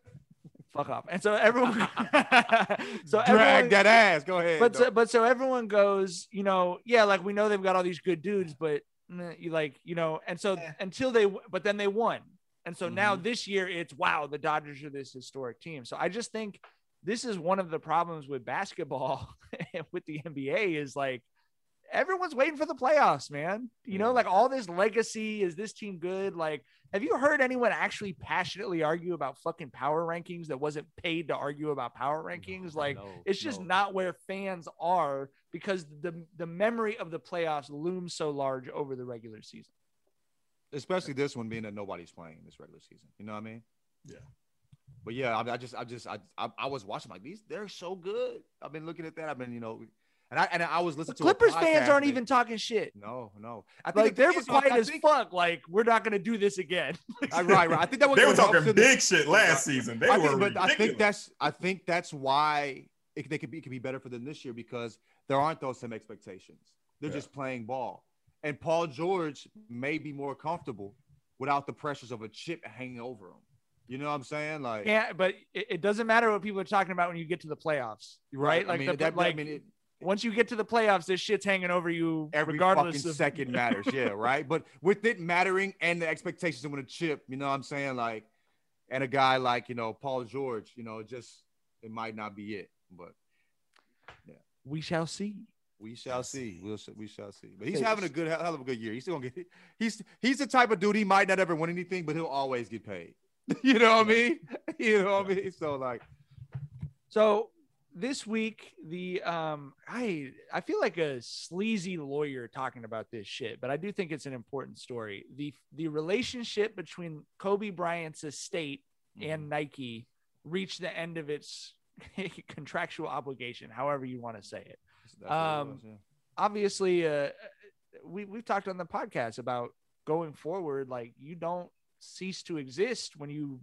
fuck off. And so everyone, so Drag everyone, that ass. Go ahead. But so, but so everyone goes, you know, yeah, like we know they've got all these good dudes, but mm, you like, you know, and so until they, but then they won, and so now mm-hmm. this year it's wow, the Dodgers are this historic team. So I just think this is one of the problems with basketball and with the NBA is like everyone's waiting for the playoffs, man. You know, like all this legacy is this team good? Like, have you heard anyone actually passionately argue about fucking power rankings that wasn't paid to argue about power rankings? like, no, it's just no. not where fans are because the the memory of the playoffs looms so large over the regular season. Especially this one being that nobody's playing this regular season. You know what I mean? Yeah. But yeah, I, I just, I just, I, I, I was watching like these. They're so good. I've been looking at that. I've been, you know, and I and I was listening to a Clippers fans aren't that- even talking shit. No, no. I think Like the they're thing is, quiet I as think- fuck. Like we're not gonna do this again. Right, right. I think that was They were talking in the- big shit last season. They I were think, but I think that's I think that's why it, they could be it could be better for them this year because there aren't those same expectations. They're Yeah. just playing ball, and Paul George may be more comfortable without the pressures of a chip hanging over him. You know what I'm saying? Like, Yeah, but it, it doesn't matter what people are talking about when you get to the playoffs, right? I Like, mean, the, that- like I mean, it- once you get to the playoffs, this shit's hanging over you every regardless fucking of second matters. Yeah, right. But with it mattering and the expectations of winning a chip, you know what I'm saying? Like, and a guy like, you know, Paul George, you know, just it might not be it. But yeah, We shall see. We shall see. We'll we shall see. But he's having a good hell of a good year. He's still gonna get he's he's the type of dude he might not ever win anything, but he'll always get paid. you know what I mean? You know what I mean? So like So this week, the um, I I feel like a sleazy lawyer talking about this shit, but I do think it's an important story. the The relationship between Kobe Bryant's estate Mm-hmm. and Nike reached the end of its contractual obligation, however you want to say it. That's what it Um, was, yeah. obviously uh we we've talked on the podcast about going forward like you don't cease to exist when you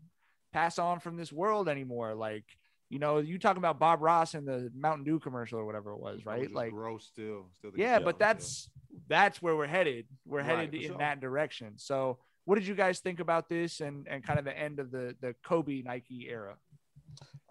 pass on from this world anymore like you know you talking about bob ross in the mountain dew commercial or whatever it was That was right like gross still. Still think yeah but gross, that's that's where we're headed we're Right, headed in sure. that direction so what did you guys think about this and and kind of the end of the the kobe nike era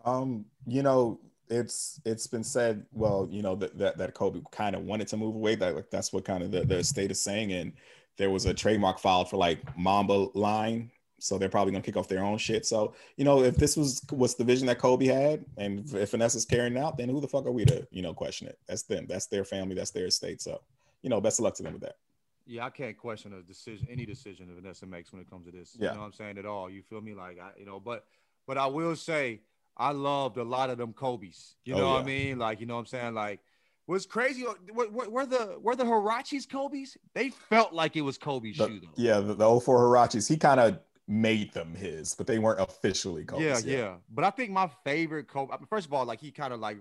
Um, you know, it's it's been said, well, you know, that that, that Kobe kind of wanted to move away. That like that's what kind of the, the estate is saying. And there was a trademark filed for like Mamba line. So they're probably gonna kick off their own shit. So, you know, if this was was the vision that Kobe had and if Vanessa's carrying out, then who the fuck are we to, you know, question it? That's them. That's their family, that's their estate. So, you know, best of luck to them with that. Yeah, I can't question a decision, any decision that Vanessa makes when it comes to this. Yeah. You know what I'm saying at all. You feel me? Like I, you know, but but I will say I loved a lot of them Kobe's. You Oh, know what I mean? Like, you know what I'm saying? Like was crazy were, the were the Huaraches Kobe's? They felt like it was Kobe's The- shoe though. yeah, the, the 04 Huaraches, he kind of made them his, but they weren't officially Kobe's. Yeah, yeah, But I think my favorite Kobe. First of all, like he kind of like,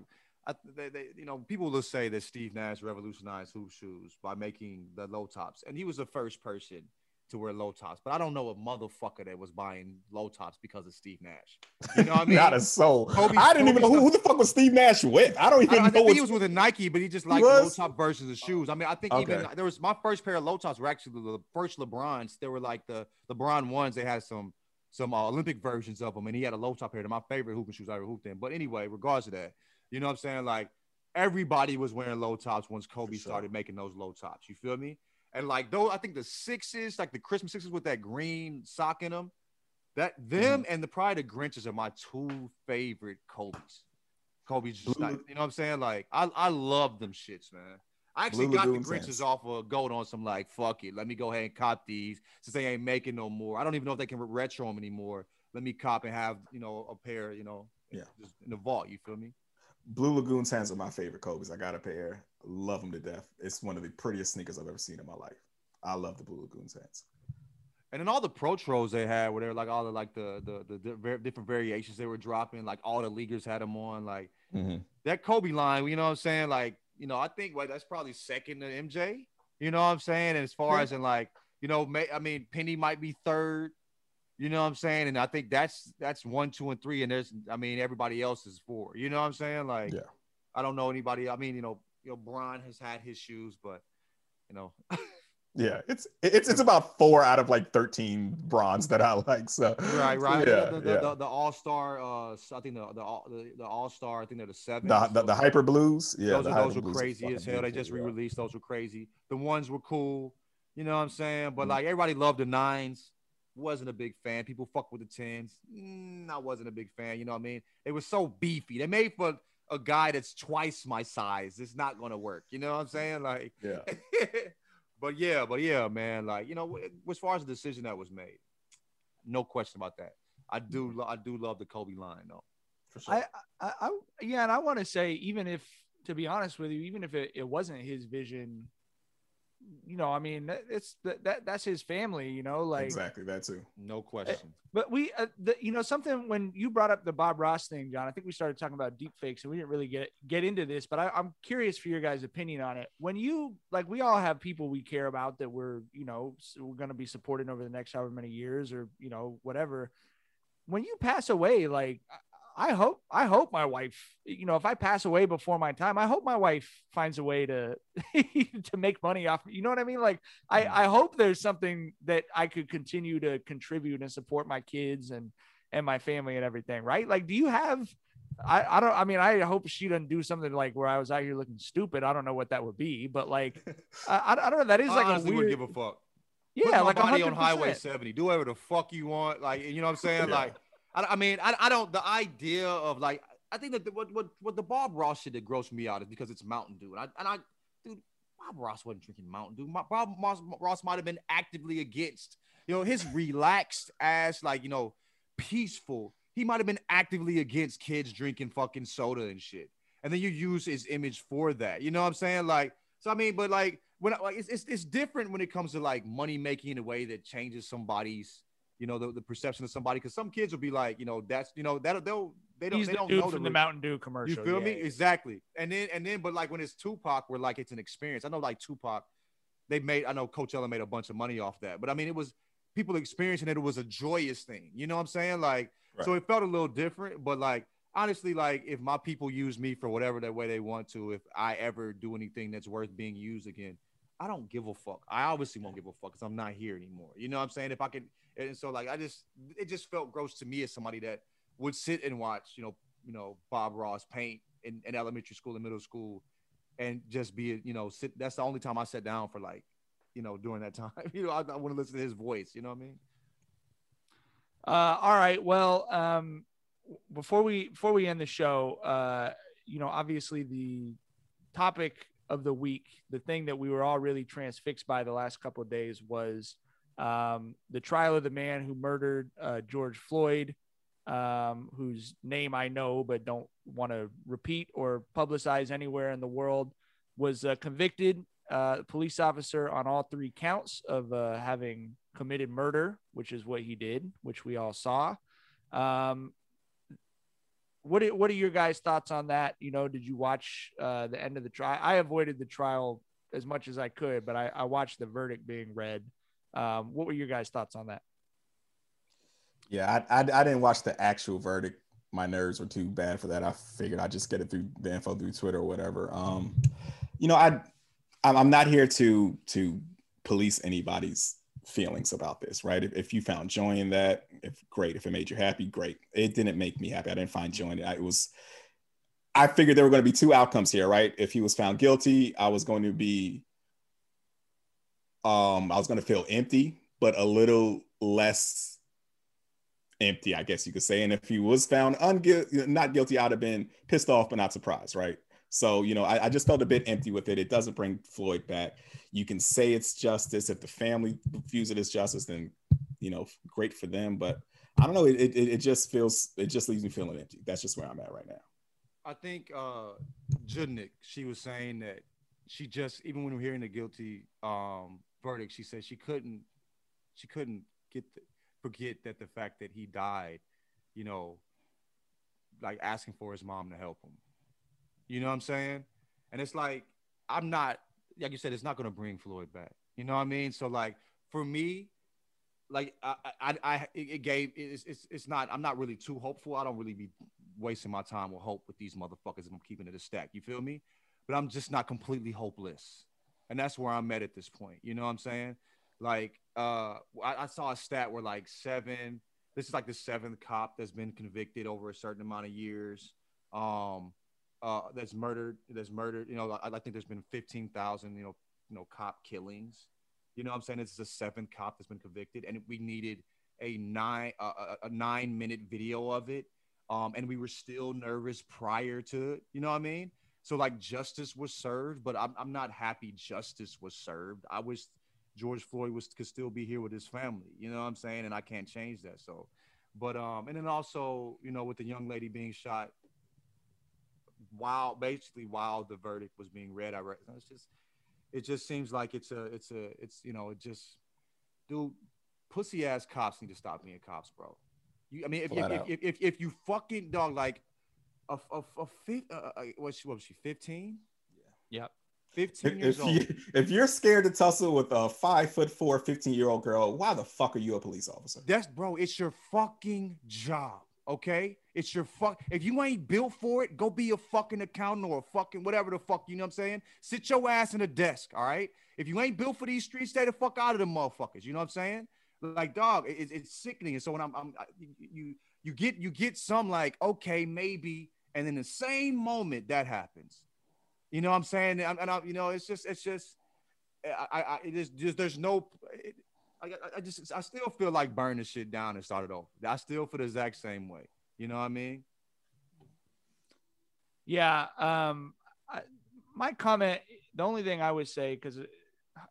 I, they, they, you know, people will say that Steve Nash revolutionized hoop shoes by making the low tops, and he was the first person to wear low tops. But I don't know a motherfucker that was buying low tops because of Steve Nash. You know what I mean? Not a soul. Kobe- I didn't even know who, who the fuck was Steve Nash with. I don't even I, I know. think he was with a Nike, but he just liked low top versions of shoes. I mean, I think even there was my first pair of low tops were actually the first LeBrons. They were like the LeBron ones. They had some some uh, Olympic versions of them, and he had a low top pair. They're my favorite hooping shoes I ever hooped in. But anyway, regards to that, you know what I'm saying? Like everybody was wearing low tops once Kobe started making those low tops. You feel me? And like those, I think the sixes, like the Christmas sixes with that green sock in them, that them Mm-hmm. and the Protro Grinches are my two favorite Kobe's. Kobe's just Blue- like, you know what I'm saying? Like, I, I love them shits, man. I actually Blue got the Lagoon Grinches fans. off of gold on some like, fuck it. Let me go ahead and cop these since they ain't making no more. I don't even know if they can retro them anymore. Let me cop and have, you know, a pair, you know, Yeah. just in the vault. You feel me? Blue Lagoon hands are my favorite Kobe's. I got a pair. Love them to death. It's one of the prettiest sneakers I've ever seen in my life. I love the Blue Lagoon hands. And then all the Protros they had, where they were like all the like the the, the, the different variations they were dropping, like all the leaguers had them on, like mm-hmm. that Kobe line. You know what I'm saying? Like, you know, I think like that's probably second to MJ. You know what I'm saying? And as far Yeah. as in like You know, may, I mean, Penny might be third. You know what I'm saying? And I think that's that's one, two, and three. And there's, I mean, everybody else is four. You know what I'm saying? Like, Yeah. I don't know anybody. I mean, you know, you know, Bron has had his shoes, but you know, Yeah, it's it's it's about four out of like thirteen Brons that I like. So right, right. Yeah, the, the, yeah. the, the All Star. Uh, I think the the All- the, All Star. I think they're the seven. The, the, the hyper blues, yeah, those are, those were are crazy as hell. They just re-released. Those were crazy. The ones were cool. You know what I'm saying? Mm-hmm. But like everybody loved the nines. Wasn't a big fan. People fuck with the tens. Mm, I wasn't a big fan. You know what I mean? It was so beefy. They made for a guy that's twice my size. It's not gonna work. You know what I'm saying? Like, yeah. but yeah, but yeah, man. Like, you know, as far as the decision that was made, no question about that. I do, lo- I do love the Kobe line though. For sure. I, I, I, yeah, and I want to say, even if, to be honest with you, even if it, it wasn't his vision, you know, I mean, it's that, that that's his family, you know, like exactly that too. No question. But we, uh, the, you know, something when you brought up the Bob Ross thing, John, I think we started talking about deep fakes and we didn't really get get into this, but I, I'm curious for your guys' opinion on it. When you like, we all have people we care about that we're, you know, we're going to be supporting over the next however many years or you know whatever. When you pass away, like. I hope I hope my wife, you know, if I pass away before my time, I hope my wife finds a way to to make money off. You know what I mean? Like I I hope there's something that I could continue to contribute and support my kids and and my family and everything, right? Like do you have I, I don't I mean I hope she doesn't do something like where I was out here looking stupid. I don't know what that would be, but like I, I don't know. That is I like honestly a weird. wouldn't give a fuck. Yeah, Put like body on 100%. Highway 70. Do whatever the fuck you want. Like, you know what I'm saying? Yeah. Like, I, I mean, I, I don't. The idea of like, I think that the, what what what the Bob Ross shit that grossed me out is because it's Mountain Dew, and I and I, dude, Bob Ross wasn't drinking Mountain Dew. My, Bob Ross, Ross might have been actively against, you know, his relaxed ass, like you know, peaceful. He might have been actively against kids drinking fucking soda and shit. And then you use his image for that. You know what I'm saying? Like, so I mean, but like when like it's, it's it's different when it comes to like money making in a way that changes somebody's, you know, the, the perception of somebody. Because some kids will be like, you know, that's you know that they'll they don't He's they the don't dude know from the the Mountain Dew commercial. you feel yeah, me? Exactly. And then and then, but like when it's Tupac, where like it's an experience. I know like Tupac, they made. I know Coachella made a bunch of money off that, but I mean it was people experiencing it. It was a joyous thing. You know what I'm saying? Like so it felt a little different. But like honestly, like if my people use me for whatever that way they want to, if I ever do anything that's worth being used again. I don't give a fuck. I obviously won't give a fuck because I'm not here anymore. You know what I'm saying? If I can, and so like I just, it just felt gross to me as somebody that would sit and watch, you know, you know, Bob Ross paint in, in elementary school and middle school, and just be, you know, sit. That's the only time I sat down for like, you know, during that time. You know, I, I want to listen to his voice. You know what I mean? Uh, all right. Well, um, before we before we end the show, uh, you know, obviously the topic of the week, the thing that we were all really transfixed by the last couple of days was um, the trial of the man who murdered uh, George Floyd, um, whose name I know but don't want to repeat or publicize anywhere in the world, was uh, convicted. Uh, police officer on all three counts of uh, having committed murder, which is what he did, which we all saw. Um, what are, what are your guys' thoughts on that? You know, did you watch uh, the end of the trial? I avoided the trial as much as I could, but I, I watched the verdict being read. Um, what were your guys' thoughts on that? Yeah, I, I I didn't watch the actual verdict. My nerves were too bad for that. I figured I'd just get it through the info through Twitter or whatever. Um, you know, I I'm not here to to police anybody's feelings about this, right? If, if you found joy in that, if great. If it made you happy, great. It didn't make me happy. I didn't find joy in it. I, it was. I figured there were going to be two outcomes here, right? If he was found guilty, I was going to be um I was going to feel empty, but a little less empty, I guess you could say. And if he was found unguilty, not guilty, I'd have been pissed off, but not surprised, right? So, you know, I, I just felt a bit empty with it. It doesn't bring Floyd back. You can say it's justice. If the family views it as justice, then, you know, great for them. But I don't know. It, it, it just feels, it just leaves me feeling empty. That's just where I'm at right now. I think uh Judnick, she was saying that she just even when we we're hearing the guilty um verdict, she said she couldn't she couldn't get the, forget that the fact that he died, you know, like asking for his mom to help him. You know what I'm saying? And it's like I'm not like you said, it's not gonna bring Floyd back. You know what I mean? So like for me, like I, I, I it gave it's, it's, it's not. I'm not really too hopeful. I don't really be wasting my time with hope with these motherfuckers. If I'm keeping it a stack. You feel me? But I'm just not completely hopeless, and that's where I'm at at this point. You know what I'm saying? Like, uh, I, I saw a stat where like seven. This is like the seventh cop that's been convicted over a certain amount of years. Um, uh, that's murdered. That's murdered. You know, I, I think there's been fifteen thousand. You know, you know, cop killings. You know what I'm saying? This is the seventh cop that's been convicted, and we needed a nine uh, a, a nine minute video of it. Um, and we were still nervous prior to it. You know what I mean? So like justice was served, but I'm I'm not happy justice was served. I wish George Floyd was could still be here with his family. You know what I'm saying? And I can't change that. So, but um, and then also you know with the young lady being shot while basically while the verdict was being read, I read it's just it just seems like it's a it's a it's you know it just dude pussy ass cops need to stop being cops, bro. You, I mean, if if, if, if, if you fucking dog like a a, a fifth, uh, uh, what she what was she fifteen? Yeah. Yep. 15 If, years if, old. you, if you're scared to tussle with a five foot four, 15 year old girl, why the fuck are you a police officer? That's bro, it's your fucking job. Okay, it's your fuck. If you ain't built for it, go be a fucking accountant or a fucking whatever the fuck. You know what I'm saying? Sit your ass in a desk. All right. If you ain't built for these streets, stay the fuck out of them motherfuckers. You know what I'm saying? Like dog, it, it's sickening. And so when I'm, I'm I, you you get you get some like okay maybe, and in the same moment that happens. You know what I'm saying? And, I, you know, it's just it's just I, I is just there's no. I, I just I still feel like burn the shit down and start it over. I still feel the exact same way. You know what I mean? Yeah. Um, I, my comment, the only thing I would say, because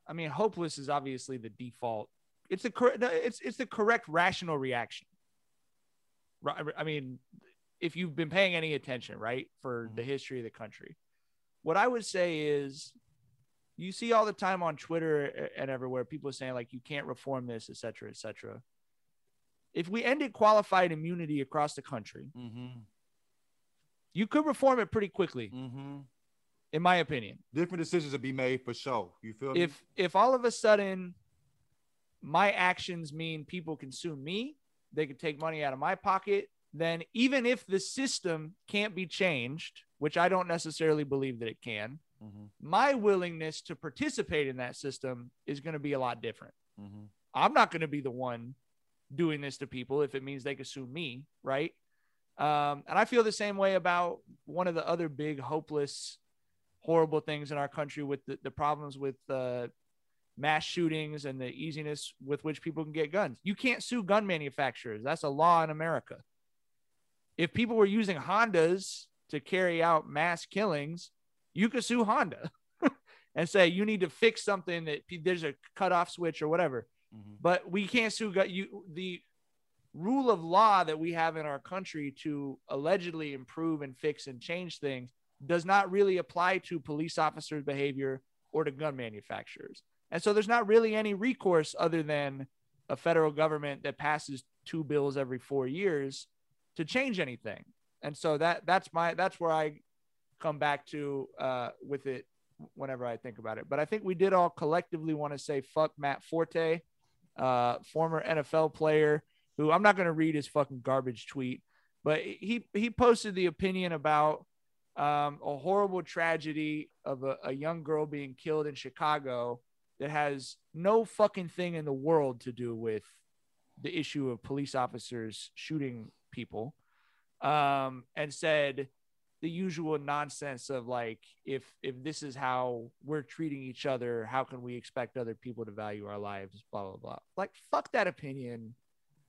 I mean, hopeless is obviously the default. It's the correct. It's it's the correct rational reaction. Right. I mean, if you've been paying any attention, right, for the history of the country, what I would say is, you see all the time on Twitter and everywhere people saying like you can't reform this, et cetera, et cetera. If we ended qualified immunity across the country, Mm-hmm. you could reform it pretty quickly, Mm-hmm. in my opinion. Different decisions will be made for sure. You feel me? if if all of a sudden my actions mean people can sue me, they can take money out of my pocket, then even if the system can't be changed, which I don't necessarily believe that it can, Mm-hmm. my willingness to participate in that system is going to be a lot different. Mm-hmm. I'm not going to be the one doing this to people if it means they can sue me, right? Um, and I feel the same way about one of the other big, hopeless, horrible things in our country with the, the problems with uh, mass shootings and the easiness with which people can get guns. You can't sue gun manufacturers. That's a law in America. If people were using Hondas to carry out mass killings, you could sue Honda and say you need to fix something that there's a cutoff switch or whatever. Mm-hmm. But we can't sue you. The rule of law that we have in our country to allegedly improve and fix and change things does not really apply to police officers' behavior or to gun manufacturers. And so there's not really any recourse other than a federal government that passes two bills every four years to change anything. And so that that's my that's where I come back to uh, with it whenever I think about it. But I think we did all collectively want to say fuck Matt Forte, uh, former NFL player who I'm not going to read his fucking garbage tweet, but he he posted the opinion about um, a horrible tragedy of a, a young girl being killed in Chicago that has no fucking thing in the world to do with the issue of police officers shooting people um, and said the usual nonsense of like if if this is how we're treating each other how can we expect other people to value our lives blah blah blah. Like fuck that opinion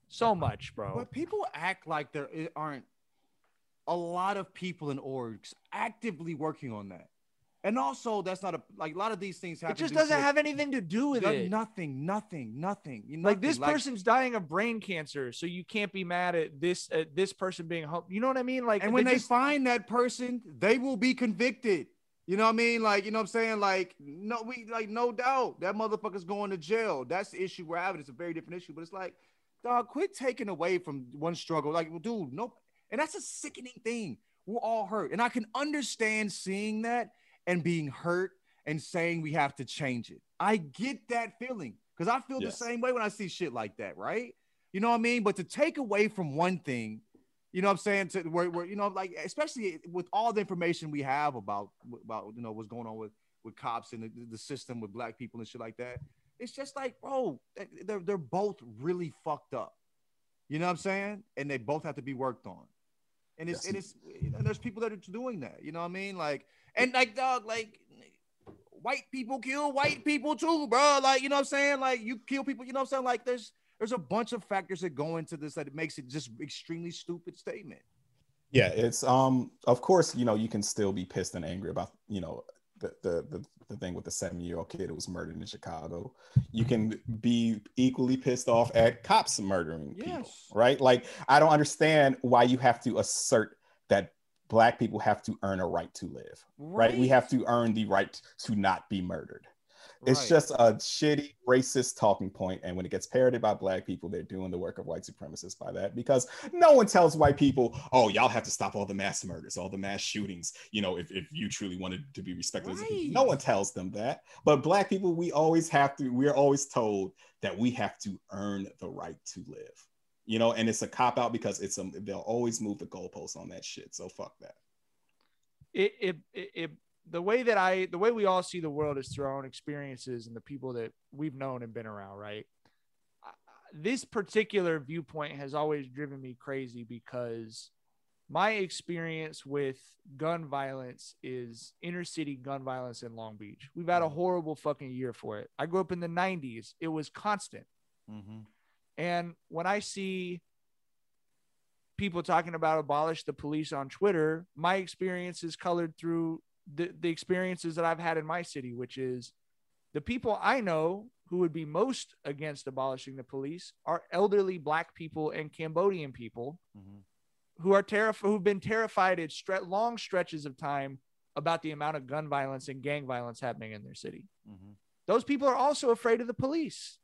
so uh-huh. much bro. But people act like there aren't a lot of people in orgs actively working on that. And also, that's not a like a lot of these things have it just doesn't have anything to do with it Nothing, nothing, nothing. You- like this nothing. person's dying of brain cancer so you can't be mad at this at this person being home you know what i mean like and when they just- find that person, they will be convicted. You know what I mean? Like, you know what I'm saying? Like, no, we like no doubt that motherfucker's going to jail. That's the issue we're having. It's a very different issue, but it's like, dog, quit taking away from one struggle. Like, well, dude, nope. And that's a sickening thing. We're all hurt. And I can understand seeing that and being hurt and saying we have to change it. I get that feeling because I feel Yes. the same way when I see shit like that, right? You know what I mean? But to take away from one thing, you know what I'm saying? To where, where you know, like especially with all the information we have about about you know what's going on with with cops and the, the system with black people and shit like that. It's just like, bro, they're they're both really fucked up. You know what I'm saying? And they both have to be worked on. And it's Yes. and it's and there's people that are doing that. You know what I mean? Like and like dog, like white people kill white people too, bro. Like you know what I'm saying? Like you kill people. You know what I'm saying? Like there's there's a bunch of factors that go into this that it makes it just extremely stupid statement. Yeah, it's um of course, you know, you can still be pissed and angry about, you know, the the the, the thing with the seven-year-old kid who was murdered in Chicago. You can be equally pissed off at cops murdering people, right? Like I don't understand why you have to assert that black people have to earn a right to live. Right? We have to earn the right to not be murdered. It's Right. just a shitty racist talking point, and when it gets parroted by black people, they're doing the work of white supremacists by that because no one tells white people, "Oh, y'all have to stop all the mass murders, all the mass shootings." You know, if, if you truly wanted to be respected, as a people. no one tells them that. But black people, we always have to. We're always told that we have to earn the right to live. You know, and it's a cop out because it's a they'll always move the goalposts on that shit. So fuck that. it, it, it, it the way that I the way we all see the world is through our own experiences and the people that we've known and been around, right? This particular viewpoint has always driven me crazy because my experience with gun violence is inner city gun violence in Long Beach. We've had a mm-hmm. horrible fucking year for it. I grew up in the 90s. It was constant. Mm-hmm. And when I see people talking about abolish the police on Twitter, my experience is colored through the, the experiences that I've had in my city, which is the people I know who would be most against abolishing the police are elderly black people and Cambodian people mm-hmm. who are terrified, who've been terrified at stre- long stretches of time about the amount of gun violence and gang violence happening in their city. Mm-hmm. Those people are also afraid of the police.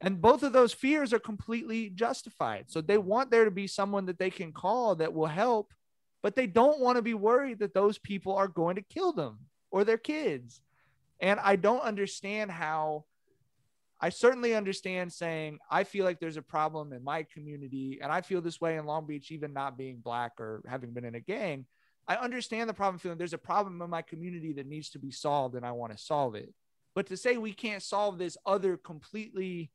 And both of those fears are completely justified. So they want there to be someone that they can call that will help, but they don't want to be worried that those people are going to kill them or their kids. And I don't understand how I certainly understand saying I feel like there's a problem in my community and I feel this way in Long Beach even not being black or having been in a gang. I understand the problem feeling there's a problem in my community that needs to be solved and I want to solve it. But to say we can't solve this other completely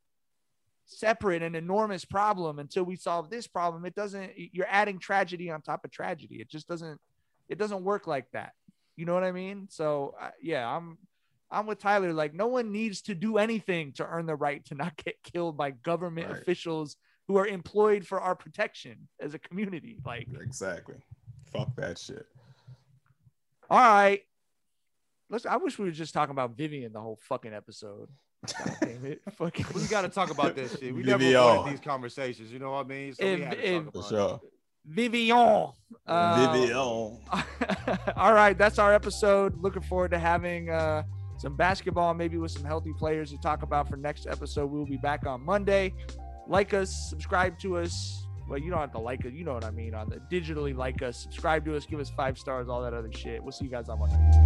separate and enormous problem until we solve this problem, it doesn't you're adding tragedy on top of tragedy. It just doesn't it doesn't work like that. You know what I mean? So uh, yeah, I'm I'm with Tyler. Like no one needs to do anything to earn the right to not get killed by government Right. officials who are employed for our protection as a community. Like Exactly. Fuck that shit. all right. Let's I wish we were just talking about Vivian the whole fucking episode. God damn it. Fucking We got to talk about this shit. We never Vivian. wanted these conversations. You know what I mean? So we had to if- talk For about sure. it. Vivian. Uh, Vivian. all right, that's our episode. Looking forward to having uh, some basketball, maybe with some healthy players to talk about for next episode. We'll be back on Monday. Like us, subscribe to us. Well, you don't have to like it. You know what I mean. On the digitally like us, subscribe to us, give us five stars, all that other shit. We'll see you guys on Monday.